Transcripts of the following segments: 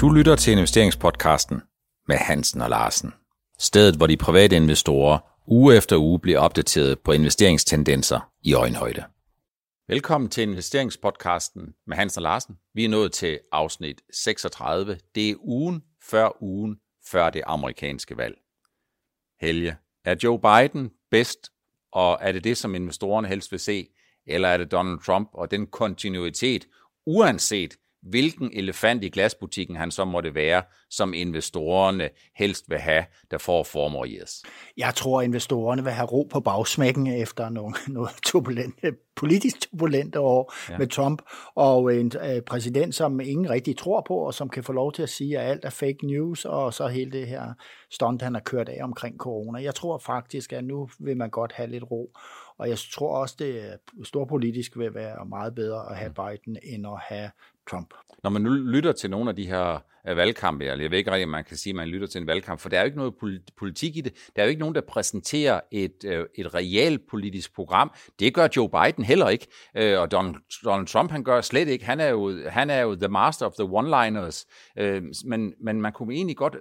Du lytter til investeringspodcasten med Hansen og Larsen. Stedet, hvor de private investorer uge efter uge bliver opdateret på investeringstendenser i øjenhøjde. Velkommen til investeringspodcasten med Hansen og Larsen. Vi er nået til afsnit 36. Det er ugen før ugen før det amerikanske valg. Helge, er Joe Biden bedst, og er det det, som investorerne helst vil se, eller er det Donald Trump og den kontinuitet, uanset hvilken elefant i glasbutikken han så måtte være, som investorerne helst vil have, der får formoriges? Jeg tror, investorerne vil have ro på bagsmækken efter nogle, nogle turbulente, politisk turbulente år ja. med Trump, og en øh, præsident, som ingen rigtig tror på, og som kan få lov til at sige, at alt er fake news, og så hele det her stunt, han har kørt af omkring corona. Jeg tror faktisk, at nu vil man godt have lidt ro, og jeg tror også, det storpolitisk vil være meget bedre at have mm. Biden, end at have Trump. Når man nu lytter til nogle af de her øh, valgkampe, eller jeg ved ikke rigtig, man kan sige, at man lytter til en valgkamp, for der er jo ikke noget politik i det. Der er jo ikke nogen, der præsenterer et, øh, et reelt politisk program. Det gør Joe Biden heller ikke, øh, og Donald, Donald Trump, han gør slet ikke. Han er jo, han er jo the master of the one-liners, men, men man kunne egentlig godt,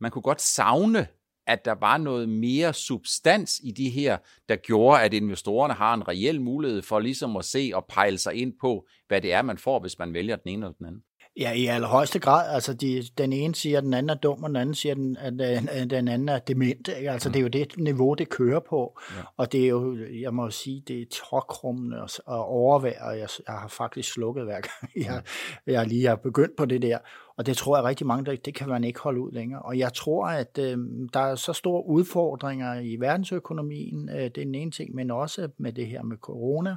man kunne godt savne at der var noget mere substans i de her, der gjorde, at investorerne har en reel mulighed for ligesom at se og pejle sig ind på, hvad det er, man får, hvis man vælger den ene eller den anden. Ja, i allerhøjeste grad. Altså, de, den ene siger, at den anden er dum, og den anden siger, at den, at den anden er dement. Ikke? Altså, mm. det er jo det niveau, det kører på. Ja. Og det er jo, jeg må sige, det er tråkrummende og, og overvær, og jeg, jeg har faktisk slukket hver gang, jeg, jeg lige har begyndt på det der. Og det tror jeg rigtig mange, der, det kan man ikke holde ud længere. Og jeg tror, at øh, der er så store udfordringer i verdensøkonomien, øh, det er den ene ting, men også med det her med corona.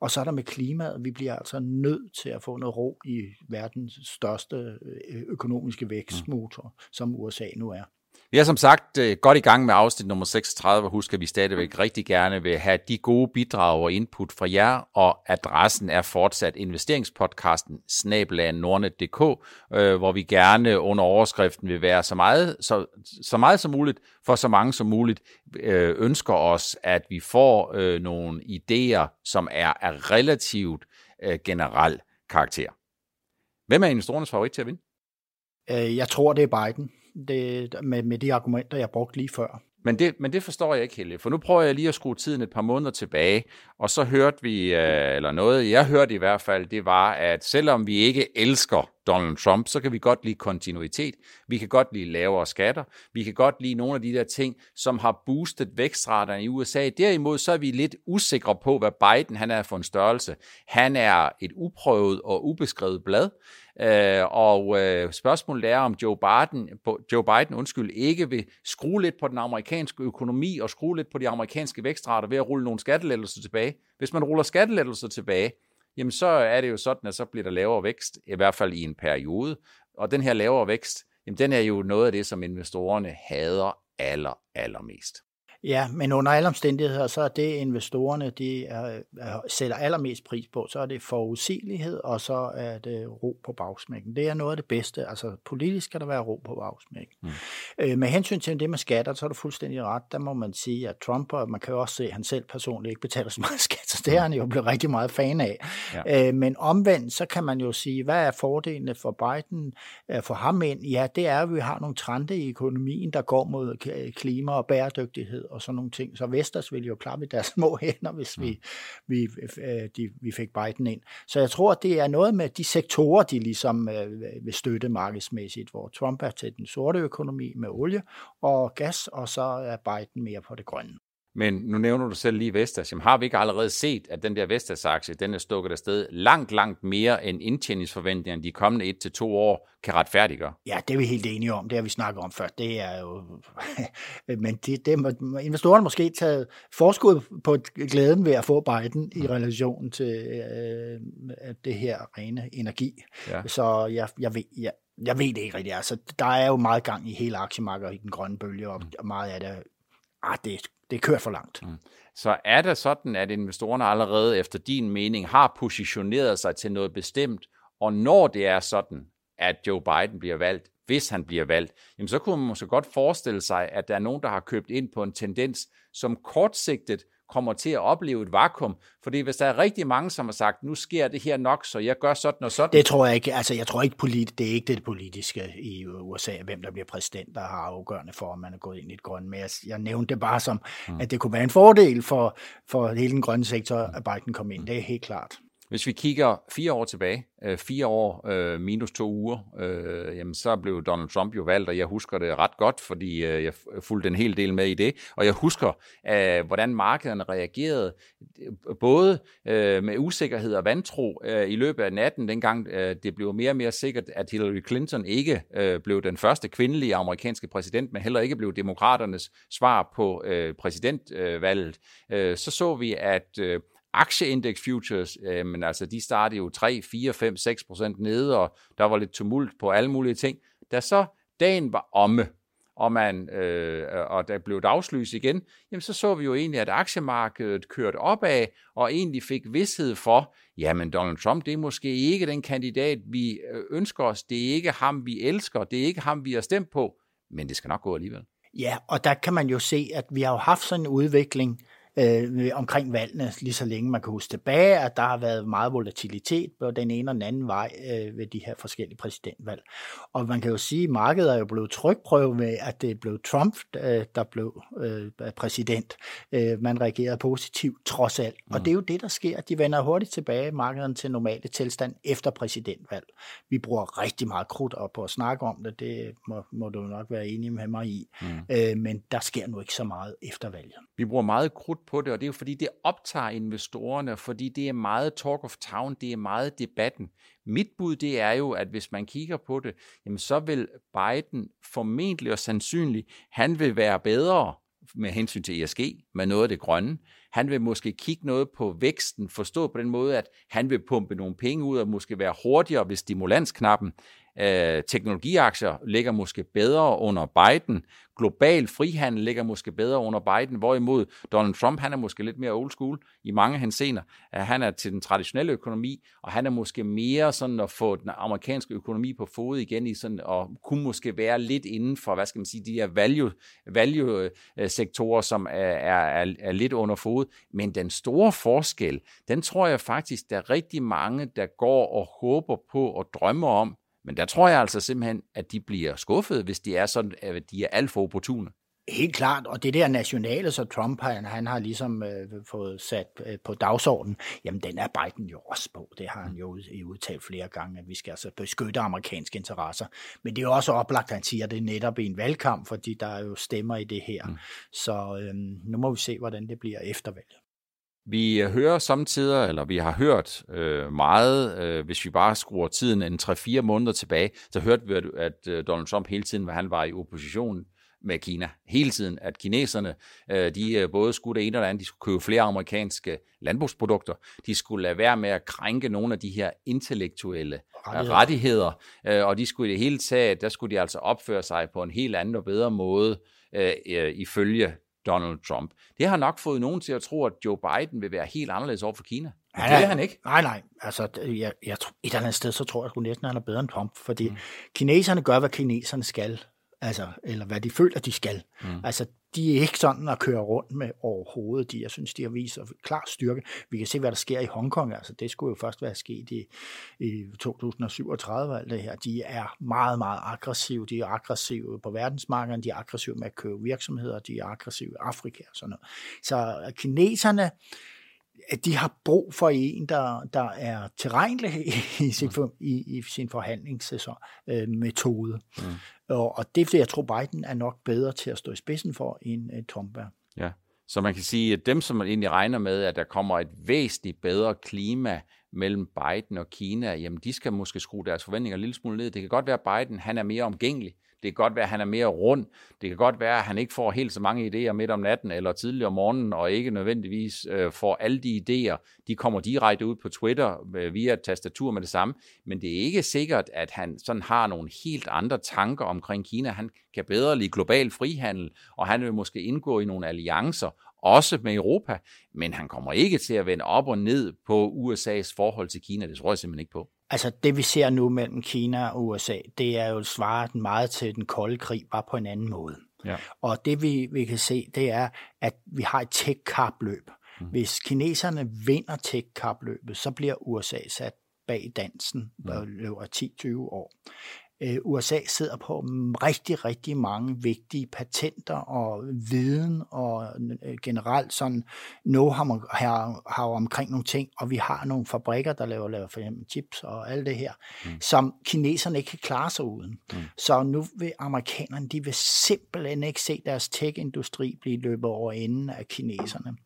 Og så er der med klimaet. Vi bliver altså nødt til at få noget ro i verdens største øh, økonomiske vækstmotor, mm. som USA nu er. Vi er som sagt øh, godt i gang med afsnit nummer 36, og husk, at vi stadigvæk rigtig gerne vil have de gode bidrag og input fra jer, og adressen er fortsat investeringspodcasten snabelag.nordnet.dk, øh, hvor vi gerne under overskriften vil være så meget, så, så meget som muligt, for så mange som muligt, øh, ønsker os, at vi får nogle idéer, som er af relativt generel karakter. Hvem er investorernes favorit til at vinde? Jeg tror, det er Biden det, med, med de argumenter, jeg brugte lige før. Men det, men det forstår jeg ikke, Helle, for nu prøver jeg lige at skrue tiden et par måneder tilbage, og så hørte vi, øh, eller noget jeg hørte i hvert fald, det var, at selvom vi ikke elsker Donald Trump, så kan vi godt lide kontinuitet, vi kan godt lide lavere skatter, vi kan godt lide nogle af de der ting, som har boostet vækstraterne i USA. Derimod så er vi lidt usikre på, hvad Biden han er for en størrelse. Han er et uprøvet og ubeskrevet blad, Øh, og øh, spørgsmålet er, om Joe Biden, Joe Biden undskyld, ikke vil skrue lidt på den amerikanske økonomi og skrue lidt på de amerikanske vækstrater ved at rulle nogle skattelettelser tilbage. Hvis man ruller skattelettelser tilbage, jamen så er det jo sådan, at så bliver der lavere vækst, i hvert fald i en periode. Og den her lavere vækst, jamen den er jo noget af det, som investorerne hader aller, allermest. Ja, men under alle omstændigheder, så er det investorerne, de er, er, sætter allermest pris på, så er det forudsigelighed, og så er det ro på bagsmækken. Det er noget af det bedste. Altså politisk skal der være ro på bagsmækken. Mm. Øh, med hensyn til det med skatter, så er du fuldstændig ret. Der må man sige, at Trump, og man kan jo også se, at han selv personligt ikke betaler så meget skat, så det er han jo blevet rigtig meget fan af. Ja. Øh, men omvendt, så kan man jo sige, hvad er fordelene for Biden, øh, for ham ind? Ja, det er, at vi har nogle trende i økonomien, der går mod klima og bæredygtighed og sådan nogle ting. Så Vestas ville jo klappe i deres små hænder, hvis vi, mm. vi, øh, de, vi fik Biden ind. Så jeg tror, det er noget med de sektorer, de ligesom øh, vil støtte markedsmæssigt, hvor Trump er til den sorte økonomi med olie og gas, og så er Biden mere på det grønne. Men nu nævner du selv lige Vestas. Jamen, har vi ikke allerede set, at den der Vestas-aktie, den er stukket afsted langt, langt mere end indtjeningsforventningerne de kommende et til to år kan retfærdiggøre? Ja, det er vi helt enige om. Det har vi snakket om før. Det er jo... Men det, det må investorerne måske taget forskud på glæden ved at få Biden i relation til øh, det her rene energi. Ja. Så jeg, jeg, ved, jeg, jeg ved det ikke rigtigt. Altså, der er jo meget gang i hele aktiemarkedet i den grønne bølge, og mm. meget af det, ah, det det kører for langt. Mm. Så er det sådan, at investorerne allerede efter din mening har positioneret sig til noget bestemt, og når det er sådan, at Joe Biden bliver valgt, hvis han bliver valgt, jamen så kunne man måske godt forestille sig, at der er nogen, der har købt ind på en tendens, som kortsigtet kommer til at opleve et vakuum. Fordi hvis der er rigtig mange, som har sagt, nu sker det her nok, så jeg gør sådan og sådan. Det tror jeg ikke. Altså, jeg tror ikke, polit, det er ikke det politiske i USA, hvem der bliver præsident, der har afgørende for, om man er gået ind i et grønt. Men jeg, jeg nævnte det bare som, mm. at det kunne være en fordel for, for hele den grønne sektor, at Biden kom ind. Det er helt klart. Hvis vi kigger fire år tilbage, øh, fire år øh, minus to uger, øh, jamen så blev Donald Trump jo valgt, og jeg husker det ret godt, fordi øh, jeg fulgte en hel del med i det, og jeg husker, øh, hvordan markederne reagerede, øh, både øh, med usikkerhed og vantro øh, i løbet af natten, dengang øh, det blev mere og mere sikkert, at Hillary Clinton ikke øh, blev den første kvindelige amerikanske præsident, men heller ikke blev demokraternes svar på øh, præsidentvalget, øh, så så vi, at øh, aktieindex futures, øh, men altså de startede jo 3, 4, 5, 6 procent nede, og der var lidt tumult på alle mulige ting. Da så dagen var omme, og, man, øh, og der blev dagslys igen, jamen så så vi jo egentlig, at aktiemarkedet kørte opad, og egentlig fik vidshed for, jamen Donald Trump, det er måske ikke den kandidat, vi øh, ønsker os, det er ikke ham, vi elsker, det er ikke ham, vi har stemt på, men det skal nok gå alligevel. Ja, og der kan man jo se, at vi har jo haft sådan en udvikling, øh, omkring valgene, lige så længe man kan huske tilbage, at der har været meget volatilitet på den ene og den anden vej øh, ved de her forskellige præsidentvalg. Og man kan jo sige, at markedet er jo blevet trykprøvet med, at det blev Trump, øh, der blev øh, præsident. Øh, man reagerede positivt trods alt. Mm. Og det er jo det, der sker. De vender hurtigt tilbage markederne til normale tilstand efter præsidentvalg. Vi bruger rigtig meget krudt op på at snakke om det. Det må, må du nok være enig med mig i. Mm. Øh, men der sker nu ikke så meget efter valget. Vi bruger meget krudt på det, og det er jo fordi, det optager investorerne, fordi det er meget talk of town, det er meget debatten. Mit bud det er jo, at hvis man kigger på det, jamen så vil Biden formentlig og sandsynligt, han vil være bedre med hensyn til ESG, med noget af det grønne. Han vil måske kigge noget på væksten, forstå på den måde, at han vil pumpe nogle penge ud og måske være hurtigere ved stimulansknappen. Øh, teknologiaktier ligger måske bedre under Biden. Global frihandel ligger måske bedre under Biden, hvorimod Donald Trump, han er måske lidt mere old school i mange hensener. Øh, han er til den traditionelle økonomi, og han er måske mere sådan at få den amerikanske økonomi på fod igen i sådan, og kunne måske være lidt inden for, hvad skal man sige, de her value, value øh, sektorer, som er, er, er lidt under fod. Men den store forskel, den tror jeg faktisk, der er rigtig mange, der går og håber på og drømmer om, men der tror jeg altså simpelthen, at de bliver skuffede, hvis de er sådan, at de er alt for opportune. Helt klart, og det der nationale, så Trump han, han har ligesom øh, fået sat øh, på dagsordenen, jamen den er Biden jo også på. Det har han jo udtalt flere gange, at vi skal altså beskytte amerikanske interesser. Men det er jo også oplagt, at han siger det netop i en valgkamp, fordi der er jo stemmer i det her. Mm. Så øh, nu må vi se, hvordan det bliver efter valget. Vi hører samtidig, eller vi har hørt øh, meget, øh, hvis vi bare skruer tiden en 3-4 måneder tilbage, så hørte vi, at, at øh, Donald Trump hele tiden, han var i opposition med Kina. Hele tiden, at kineserne, øh, de øh, både skulle det ene eller andet, de skulle købe flere amerikanske landbrugsprodukter, de skulle lade være med at krænke nogle af de her intellektuelle rettigheder, rettigheder. Øh, og de skulle i det hele taget, der skulle de altså opføre sig på en helt anden og bedre måde, øh, øh, ifølge Donald Trump. Det har nok fået nogen til at tro, at Joe Biden vil være helt anderledes over for Kina. Ja, det vil han ikke. Nej, nej. Altså, jeg, jeg, et eller andet sted, så tror jeg at næsten, han er bedre end Trump, fordi mm. kineserne gør, hvad kineserne skal altså, eller hvad de føler, de skal. Mm. Altså, de er ikke sådan at køre rundt med overhovedet. De, jeg synes, de har vist klar styrke. Vi kan se, hvad der sker i Hongkong. Altså, det skulle jo først være sket i, i 2037, alt det her. De er meget, meget aggressive. De er aggressive på verdensmarkedet. De er aggressive med at købe virksomheder. De er aggressive i Afrika og sådan noget. Så kineserne, at de har brug for en, der, der er tilregnelig i sin, for, i, i sin forhandlingsmetode. Mm. Og, og det er fordi, jeg tror, Biden er nok bedre til at stå i spidsen for, end Trump er. Ja, så man kan sige, at dem, som man egentlig regner med, at der kommer et væsentligt bedre klima mellem Biden og Kina, jamen de skal måske skrue deres forventninger en lille smule ned. Det kan godt være, at Biden han er mere omgængelig. Det kan godt være, at han er mere rund. Det kan godt være, at han ikke får helt så mange idéer midt om natten eller tidlig om morgenen, og ikke nødvendigvis øh, får alle de idéer. De kommer direkte ud på Twitter øh, via et tastatur med det samme. Men det er ikke sikkert, at han sådan har nogle helt andre tanker omkring Kina. Han kan bedre lide global frihandel, og han vil måske indgå i nogle alliancer, også med Europa, men han kommer ikke til at vende op og ned på USA's forhold til Kina. Det tror jeg simpelthen ikke på. Altså det vi ser nu mellem Kina og USA, det er jo svaret meget til den kolde krig, bare på en anden måde. Ja. Og det vi, vi kan se, det er, at vi har et tech-kapløb. Mm. Hvis kineserne vinder tech-kapløbet, så bliver USA sat bag dansen, der mm. løber 10-20 år. Øh, USA sidder på rigtig, rigtig mange vigtige patenter og viden og øh, generelt sådan know-how omkring nogle ting, og vi har nogle fabrikker, der laver, laver for eksempel chips og alt det her, mm. som kineserne ikke kan klare sig uden. Mm. Så nu vil amerikanerne, de vil simpelthen ikke se deres tech-industri blive løbet over enden af kineserne.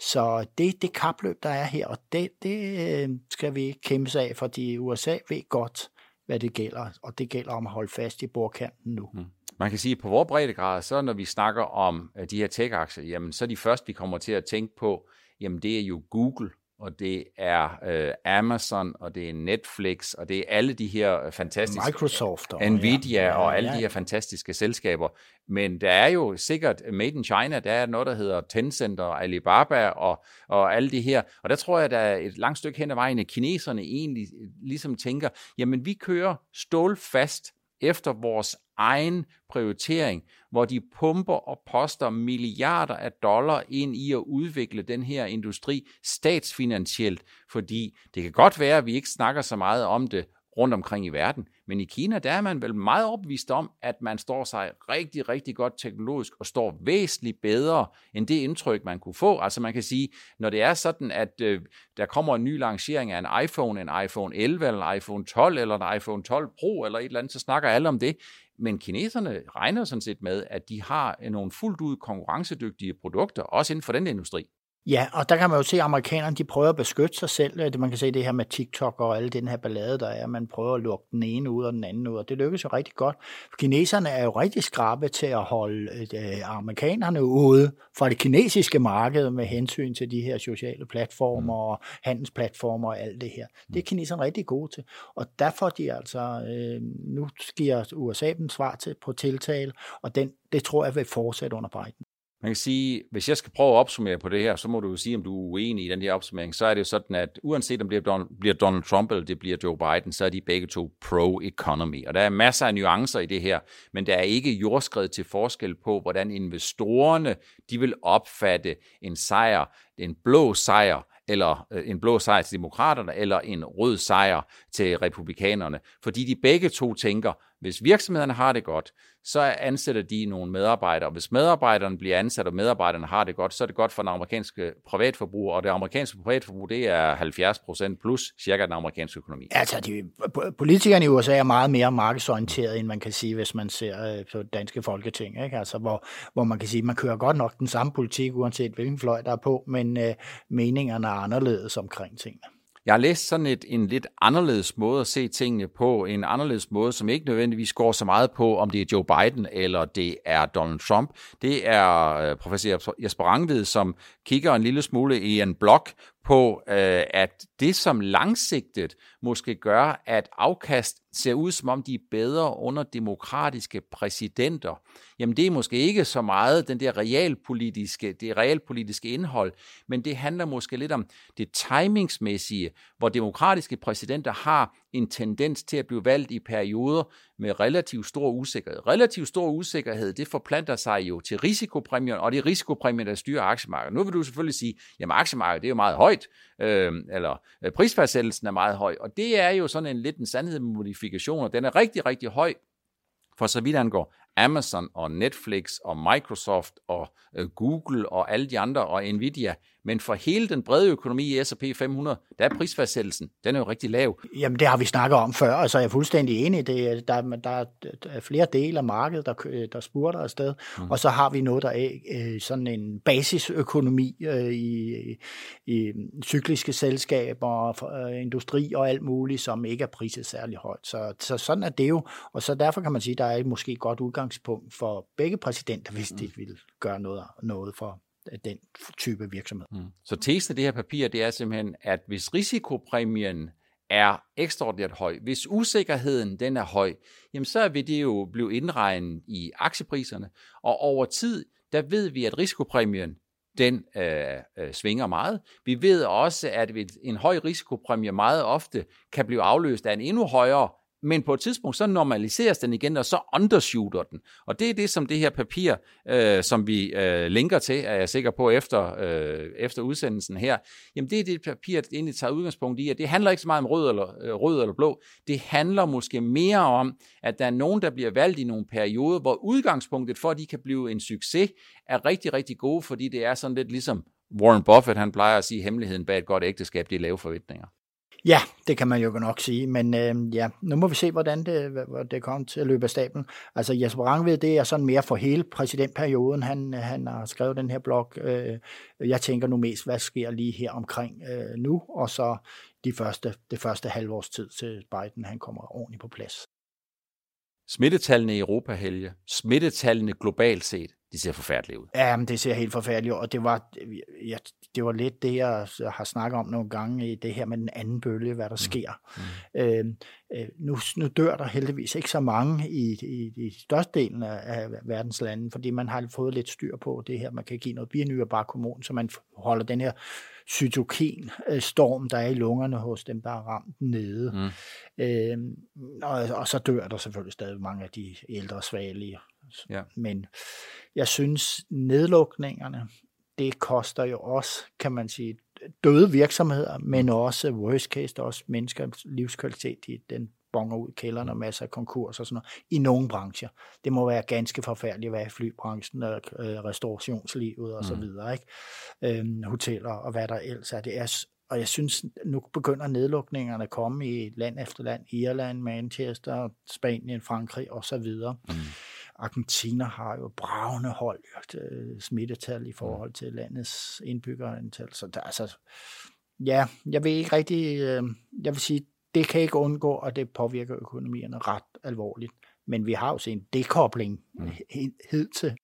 Så det det kapløb, der er her, og det, det øh, skal vi ikke kæmpe sig af, fordi USA ved godt, hvad det gælder, og det gælder om at holde fast i bordkanten nu. Mm. Man kan sige, at på vores breddegrad, så når vi snakker om øh, de her tech-aktier, jamen så de første, vi kommer til at tænke på, jamen det er jo Google, og det er øh, Amazon, og det er Netflix, og det er alle de her øh, fantastiske... Microsoft. Og, Nvidia ja, og alle ja. de her fantastiske selskaber. Men der er jo sikkert Made in China, der er noget, der hedder Tencent og Alibaba og, og alle de her. Og der tror jeg, der er et langt stykke hen ad vejen, at kineserne egentlig ligesom tænker, jamen vi kører stålfast efter vores egen prioritering, hvor de pumper og poster milliarder af dollar ind i at udvikle den her industri statsfinansielt, fordi det kan godt være, at vi ikke snakker så meget om det rundt omkring i verden. Men i Kina, der er man vel meget opvist om, at man står sig rigtig, rigtig godt teknologisk og står væsentligt bedre end det indtryk, man kunne få. Altså man kan sige, når det er sådan, at øh, der kommer en ny lancering af en iPhone, en iPhone 11 eller en iPhone 12 eller en iPhone 12 Pro eller et eller andet, så snakker alle om det. Men kineserne regner sådan set med, at de har nogle fuldt ud konkurrencedygtige produkter, også inden for den industri. Ja, og der kan man jo se, at amerikanerne de prøver at beskytte sig selv. Det, man kan se det her med TikTok og alle den her ballade, der er. Man prøver at lukke den ene ud og den anden ud, og det lykkes jo rigtig godt. Kineserne er jo rigtig skrabe til at holde øh, amerikanerne ude fra det kinesiske marked med hensyn til de her sociale platformer mm. og handelsplatformer og alt det her. Det er kineserne rigtig gode til. Og derfor de altså, øh, nu giver USA dem svar til på tiltale, og den, det tror jeg vil fortsætte under Biden. Man kan sige, hvis jeg skal prøve at opsummere på det her, så må du jo sige, om du er uenig i den her opsummering, så er det jo sådan, at uanset om det bliver Donald Trump eller det bliver Joe Biden, så er de begge to pro-economy. Og der er masser af nuancer i det her, men der er ikke jordskred til forskel på, hvordan investorerne de vil opfatte en sejr, en blå sejr, eller øh, en blå sejr til demokraterne, eller en rød sejr til republikanerne. Fordi de begge to tænker, hvis virksomhederne har det godt, så ansætter de nogle medarbejdere. Hvis medarbejderne bliver ansat, og medarbejderne har det godt, så er det godt for den amerikanske privatforbrug, og det amerikanske privatforbrug, det er 70 procent plus cirka den amerikanske økonomi. Altså, de, politikerne i USA er meget mere markedsorienteret, end man kan sige, hvis man ser øh, på danske folketing. Ikke? Altså, hvor, hvor man kan sige, man kører godt nok den samme politik, uanset hvilken fløj der er på, men øh, meningerne er anderledes omkring tingene. Jeg har læst sådan et, en lidt anderledes måde at se tingene på, en anderledes måde, som ikke nødvendigvis går så meget på, om det er Joe Biden eller det er Donald Trump. Det er øh, professor Jesper Rangvid, som kigger en lille smule i en blok på, øh, at det som langsigtet måske gør, at afkast ser ud som om de er bedre under demokratiske præsidenter, jamen det er måske ikke så meget den der realpolitiske, det realpolitiske indhold, men det handler måske lidt om det timingsmæssige, hvor demokratiske præsidenter har en tendens til at blive valgt i perioder med relativt stor usikkerhed. Relativt stor usikkerhed, det forplanter sig jo til risikopræmien, og det er risikopræmien, der styrer aktiemarkedet. Nu vil du selvfølgelig sige, jamen aktiemarkedet det er jo meget højt, øh, eller øh, prisfastsættelsen er meget høj, og det er jo sådan en lidt en sandhed med modifikationer. Den er rigtig, rigtig høj, for så vidt angår Amazon og Netflix og Microsoft og øh, Google og alle de andre og Nvidia, men for hele den brede økonomi i S&P 500, der er prisfastsættelsen, den er jo rigtig lav. Jamen det har vi snakket om før, og så er jeg fuldstændig enig. Det, der, der, er flere dele af markedet, der, der spurter afsted, mm. og så har vi noget, der er øh, sådan en basisøkonomi øh, i, i cykliske selskaber, øh, industri og alt muligt, som ikke er priset særlig højt. Så, så sådan er det jo, og så derfor kan man sige, der er måske et godt udgangspunkt for begge præsidenter, hvis mm. de vil gøre noget, noget for den type virksomhed. Mm. Så tesen af det her papir, det er simpelthen, at hvis risikopræmien er ekstraordinært høj, hvis usikkerheden den er høj, jamen så vil det jo blive indregnet i aktiepriserne, og over tid, der ved vi, at risikopræmien den øh, øh, svinger meget. Vi ved også, at en høj risikopræmie meget ofte kan blive afløst af en endnu højere men på et tidspunkt, så normaliseres den igen, og så undershooter den. Og det er det, som det her papir, øh, som vi øh, linker til, er jeg sikker på efter, øh, efter udsendelsen her, jamen det er det papir, der egentlig tager udgangspunkt i, at det handler ikke så meget om rød eller, øh, rød eller blå. Det handler måske mere om, at der er nogen, der bliver valgt i nogle perioder, hvor udgangspunktet for, at de kan blive en succes, er rigtig, rigtig gode, fordi det er sådan lidt ligesom Warren Buffett, han plejer at sige, at hemmeligheden bag et godt ægteskab, det er lave forventninger. Ja, det kan man jo nok sige, men øh, ja, nu må vi se, hvordan det, det kommer til at løbe af stablen. Altså Jesper Rangved, det er sådan mere for hele præsidentperioden, han, han har skrevet den her blog. Øh, jeg tænker nu mest, hvad sker lige her omkring øh, nu, og så de første, det første halvårs tid til Biden, han kommer ordentligt på plads. Smittetallene i Europa, Helge, smittetallene globalt set, de ser forfærdelige ud. Ja, men det ser helt forfærdeligt ud, og det var, ja, det var lidt det, jeg har snakket om nogle gange i det her med den anden bølge, hvad der mm. sker. Mm. Øh, øh, nu, nu dør der heldigvis ikke så mange i, i, i størstedelen af, af verdens lande, fordi man har fået lidt styr på det her. Man kan give noget bionyr bare kommunen, så man holder den her cytokin-storm, der er i lungerne hos dem, der er ramt nede. Mm. Øh, og, og så dør der selvfølgelig stadig mange af de ældre svagelige. Ja. Men jeg synes, nedlukningerne, det koster jo også, kan man sige, døde virksomheder, men også worst case, der også menneskers livskvalitet, i den bonger ud i kælderen og masser af konkurs og sådan noget, i nogle brancher. Det må være ganske forfærdeligt at være i flybranchen og øh, restaurationslivet og så mm. videre, ikke? Øhm, hoteller og hvad der ellers er. Det er og jeg synes, nu begynder nedlukningerne at komme i land efter land. Irland, Manchester, Spanien, Frankrig og så videre. Mm. Argentina har jo bravende højt øh, smittetal i forhold til landets indbyggerantal. Så der, altså, ja, jeg vil ikke rigtig, øh, jeg vil sige, det kan ikke undgå, og det påvirker økonomierne ret alvorligt. Men vi har jo set en dekobling mm. hidtil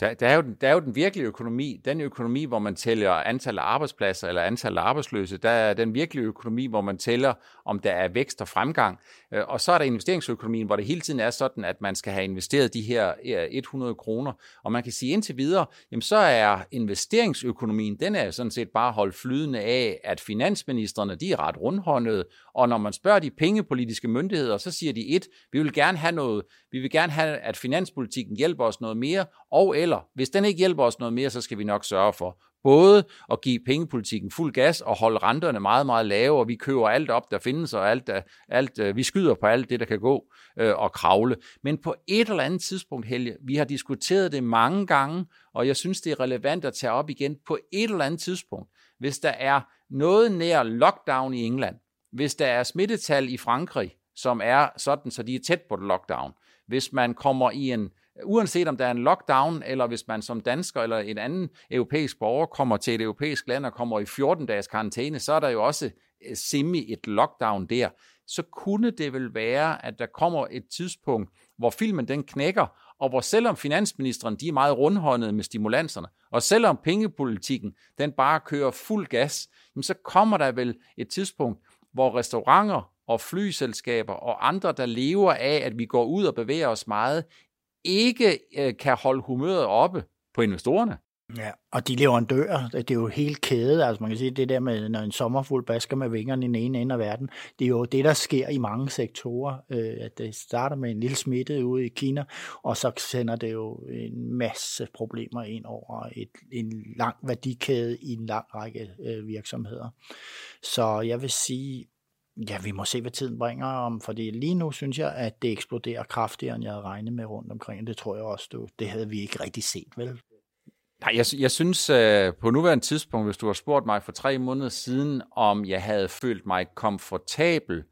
der, der, er jo, der er jo den virkelige økonomi, den økonomi, hvor man tæller antal af arbejdspladser eller antal af arbejdsløse, der er den virkelige økonomi, hvor man tæller, om der er vækst og fremgang. Øh, og så er der investeringsøkonomien, hvor det hele tiden er sådan, at man skal have investeret de her øh, 100 kroner. Og man kan sige indtil videre, jamen så er investeringsøkonomien, den er sådan set bare holdt flydende af, at finansministerne, de er ret rundhåndede, og når man spørger de pengepolitiske myndigheder, så siger de et, vi vil gerne have noget, vi vil gerne have, at finanspolitikken hjælper os noget mere, og eller, hvis den ikke hjælper os noget mere, så skal vi nok sørge for både at give pengepolitikken fuld gas og holde renterne meget, meget lave, og vi køber alt op, der findes, og alt, øh, alt, øh, vi skyder på alt det, der kan gå øh, og kravle. Men på et eller andet tidspunkt, Helge, vi har diskuteret det mange gange, og jeg synes, det er relevant at tage op igen på et eller andet tidspunkt. Hvis der er noget nær lockdown i England, hvis der er smittetal i Frankrig, som er sådan, så de er tæt på lockdown, hvis man kommer i en uanset om der er en lockdown, eller hvis man som dansker eller en anden europæisk borger kommer til et europæisk land og kommer i 14-dages karantæne, så er der jo også øh, semi et lockdown der. Så kunne det vel være, at der kommer et tidspunkt, hvor filmen den knækker, og hvor selvom finansministeren de er meget rundhåndede med stimulanserne, og selvom pengepolitikken den bare kører fuld gas, så kommer der vel et tidspunkt, hvor restauranter og flyselskaber og andre, der lever af, at vi går ud og bevæger os meget, ikke øh, kan holde humøret oppe på investorerne. Ja, og de leverandører, det er jo helt kædet, altså man kan sige, det der med, når en sommerfuld basker med vingerne i den ene ende af verden, det er jo det, der sker i mange sektorer, øh, at det starter med en lille smitte ude i Kina, og så sender det jo en masse problemer ind over et, en lang værdikæde i en lang række øh, virksomheder. Så jeg vil sige, Ja, vi må se, hvad tiden bringer om, fordi lige nu synes jeg, at det eksploderer kraftigere, end jeg havde regnet med rundt omkring. Det tror jeg også, du, det havde vi ikke rigtig set, vel? Nej, jeg, jeg synes uh, på nuværende tidspunkt, hvis du har spurgt mig for tre måneder siden, om jeg havde følt mig komfortabel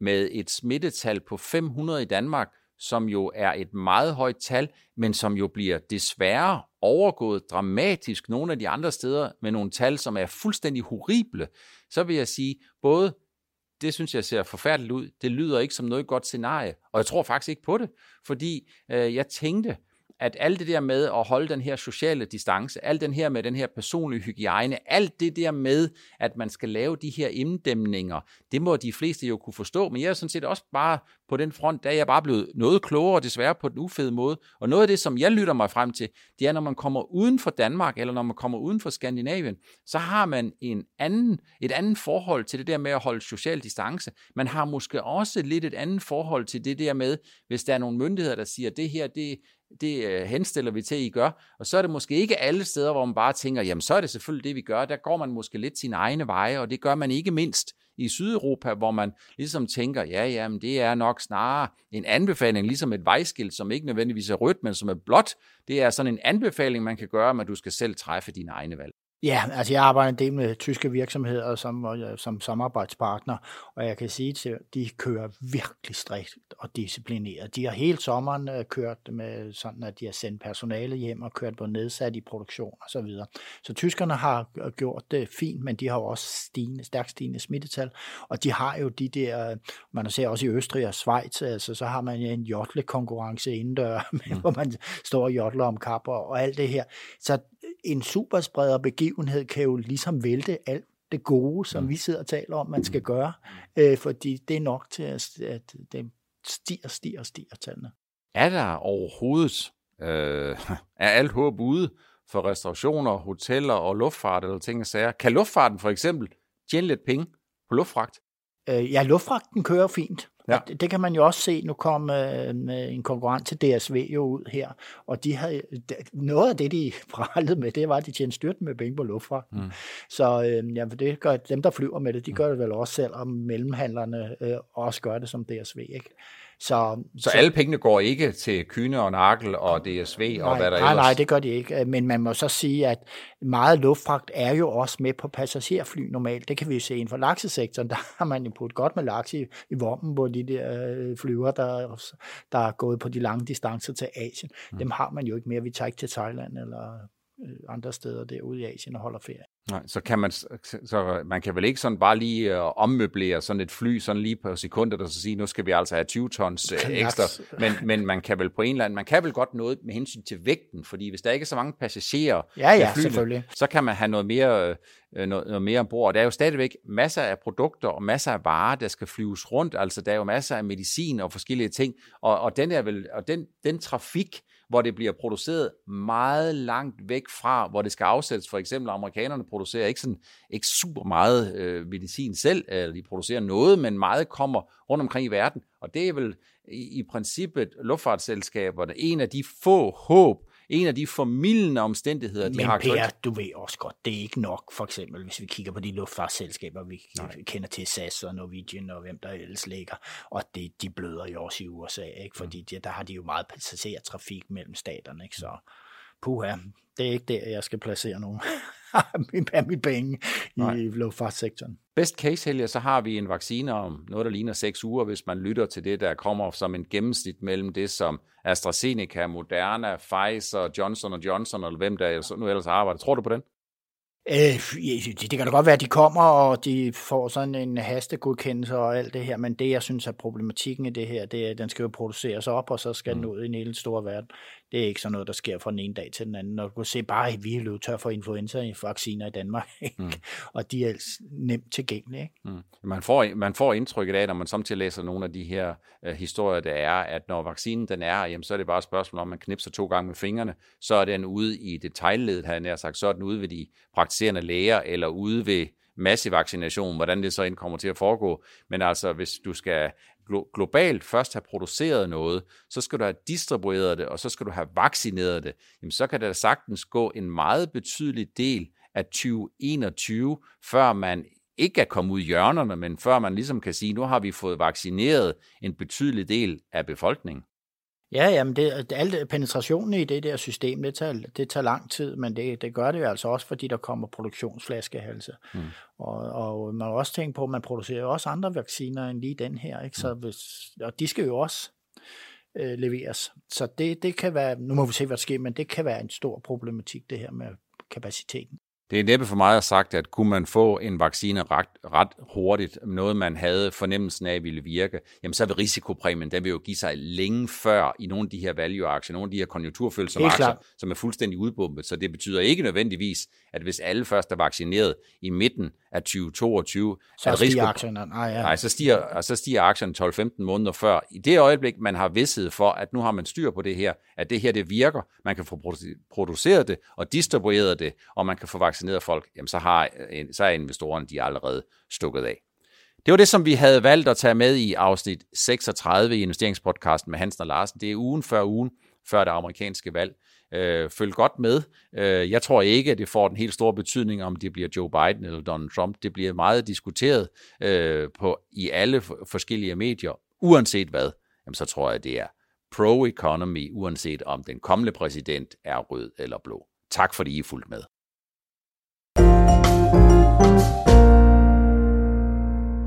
med et smittetal på 500 i Danmark, som jo er et meget højt tal, men som jo bliver desværre overgået dramatisk nogle af de andre steder med nogle tal, som er fuldstændig horrible, så vil jeg sige, både det synes jeg ser forfærdeligt ud. Det lyder ikke som noget godt scenarie, og jeg tror faktisk ikke på det, fordi øh, jeg tænkte, at alt det der med at holde den her sociale distance, alt den her med den her personlige hygiejne, alt det der med, at man skal lave de her inddæmninger, det må de fleste jo kunne forstå, men jeg er sådan set også bare på den front, der er jeg bare blevet noget klogere, desværre på den ufede måde. Og noget af det, som jeg lytter mig frem til, det er, når man kommer uden for Danmark, eller når man kommer uden for Skandinavien, så har man en anden, et andet forhold til det der med at holde social distance. Man har måske også lidt et andet forhold til det der med, hvis der er nogle myndigheder, der siger, det her, det, det øh, henstiller vi til, at I gør. Og så er det måske ikke alle steder, hvor man bare tænker, jamen så er det selvfølgelig det, vi gør. Der går man måske lidt sine egne veje, og det gør man ikke mindst i Sydeuropa, hvor man ligesom tænker, ja, jamen det er nok snarere en anbefaling, ligesom et vejskilt, som ikke nødvendigvis er rødt, men som er blåt. Det er sådan en anbefaling, man kan gøre, at du skal selv træffe dine egne valg. Ja, altså jeg arbejder en del med tyske virksomheder som, som samarbejdspartner, og jeg kan sige til de kører virkelig strikt og disciplineret. De har hele sommeren øh, kørt med sådan, at de har sendt personale hjem og kørt på nedsat i produktion og så videre. Så tyskerne har gjort det fint, men de har jo også stigende, stærkt stigende smittetal, og de har jo de der, man ser også i Østrig og Schweiz, altså så har man en jotle-konkurrence indendør, mm. hvor man står og jotler om kapper og alt det her. Så en superspreder begivenhed kan jo ligesom vælte alt det gode, som mm. vi sidder og taler om, man skal mm. gøre, øh, fordi det er nok til, at, at det stiger, stiger, stiger tallene. Er der overhovedet, øh, er alt håb ude for restaurationer, hoteller og luftfart eller ting og sager? Kan luftfarten for eksempel tjene lidt penge på luftfragt? Øh, ja, luftfragten kører fint. Ja. Det, det kan man jo også se. Nu kom øh, en konkurrent til DSV jo ud her, og de havde, noget af det, de prallede med, det var, at de tjente styrt med penge på luftfart. Mm. Så øh, ja, det gør, dem, der flyver med det, de mm. gør det vel også selv, og mellemhandlerne øh, også gør det som DSV. Ikke? Så, så, så alle pengene går ikke til Kyne og Nakel og DSV nej, og hvad der nej, ellers? Nej, det gør de ikke. Men man må så sige, at meget luftfragt er jo også med på passagerfly normalt. Det kan vi jo se inden for laksesektoren. Der har man jo puttet godt med laks i, i vommen på de der øh, flyver, der, der er gået på de lange distancer til Asien. Mm. Dem har man jo ikke mere. Vi tager ikke til Thailand eller øh, andre steder derude i Asien og holder ferie. Nej, så kan man, så man kan vel ikke sådan bare lige uh, ommøblere sådan et fly sådan lige på sekundet og så sige, nu skal vi altså have 20 tons uh, ekstra, men, men man kan vel på en eller anden, man kan vel godt noget med hensyn til vægten, fordi hvis der ikke er så mange passagerer ja, ja, flyene, så kan man have noget mere, uh, noget, noget mere ombord. Der er jo stadigvæk masser af produkter og masser af varer, der skal flyves rundt, altså der er jo masser af medicin og forskellige ting, og, og den er vel, og den, den trafik, hvor det bliver produceret meget langt væk fra, hvor det skal afsættes. For eksempel amerikanerne producerer ikke, sådan, ikke super meget øh, medicin selv, eller de producerer noget, men meget kommer rundt omkring i verden. Og det er vel i, i princippet luftfartsselskaberne en af de få håb, en af de formidlende omstændigheder, de Men har. Men du ved også godt, det er ikke nok, for eksempel, hvis vi kigger på de luftfartsselskaber, vi Nej. kender til SAS og Norwegian og hvem der ellers ligger, og det, de bløder jo også i USA, ikke? fordi mm. de, der har de jo meget passagertrafik mellem staterne, ikke? så puha, det er ikke der, jeg skal placere nogen af mit penge i luftfartssektoren. Best case, Helge, så har vi en vaccine om noget, der ligner 6 uger, hvis man lytter til det, der kommer som en gennemsnit mellem det, som AstraZeneca, Moderna, Pfizer, Johnson Johnson, eller hvem der nu ellers arbejder. Tror du på den? Øh, det, det kan da godt være, at de kommer, og de får sådan en hastegodkendelse og alt det her, men det, jeg synes er problematikken i det her, det er, at den skal jo produceres op, og så skal mm. den ud i en hele store verden. Det er ikke sådan noget, der sker fra den ene dag til den anden. Og du kan se bare, at vi er løbet tør for influenza-vacciner i Danmark, ikke? Mm. og de er nemt tilgængelige. Ikke? Mm. Man, får, man får indtrykket af, når man samtidig læser nogle af de her uh, historier, der er, at når vaccinen den er, jamen, så er det bare et spørgsmål om, man knipser to gange med fingrene, så er den ude i detaljledet, har jeg sagt, så er den ude ved de praktiserende læger, eller ude ved massevaccination, hvordan det så ind kommer til at foregå. Men altså, hvis du skal globalt først have produceret noget, så skal du have distribueret det, og så skal du have vaccineret det, jamen så kan der sagtens gå en meget betydelig del af 2021, før man ikke er kommet ud i hjørnerne, men før man ligesom kan sige, nu har vi fået vaccineret en betydelig del af befolkningen. Ja, jamen det, alt penetrationen i det der system, det tager, det tager lang tid, men det, det gør det jo altså også, fordi der kommer produktionsflaskehalse. Mm. Og, og man har også tænkt på, at man producerer også andre vacciner end lige den her, ikke? Så mm. hvis, og de skal jo også øh, leveres. Så det, det kan være, nu må vi se, hvad der sker, men det kan være en stor problematik, det her med kapaciteten. Det er næppe for meget sagt, at kunne man få en vaccine ret, ret hurtigt, noget man havde fornemmelsen af ville virke, jamen så vil risikopræmien, den vil jo give sig længe før i nogle af de her value-aktier, nogle af de her konjunkturfølsomme aktier, klart. som er fuldstændig udbumpet. Så det betyder ikke nødvendigvis, at hvis alle først er vaccineret i midten af 2022, så at stiger aktierne. Nej, ja. Nej, så stiger, så stiger aktierne 12-15 måneder før. I det øjeblik, man har vidsthed for, at nu har man styr på det her, at det her det virker, man kan få produceret det og distribueret det, og man kan få vaccineret folk, jamen så, har, øh, så er investorerne de allerede stukket af. Det var det, som vi havde valgt at tage med i afsnit 36 i investeringspodcasten med Hansen og Larsen. Det er ugen før ugen, før det amerikanske valg. Øh, følg godt med. Øh, jeg tror ikke, at det får den helt store betydning, om det bliver Joe Biden eller Donald Trump. Det bliver meget diskuteret øh, på i alle forskellige medier, uanset hvad. Jamen, så tror jeg, det er pro-economy, uanset om den kommende præsident er rød eller blå. Tak fordi I fulgte med.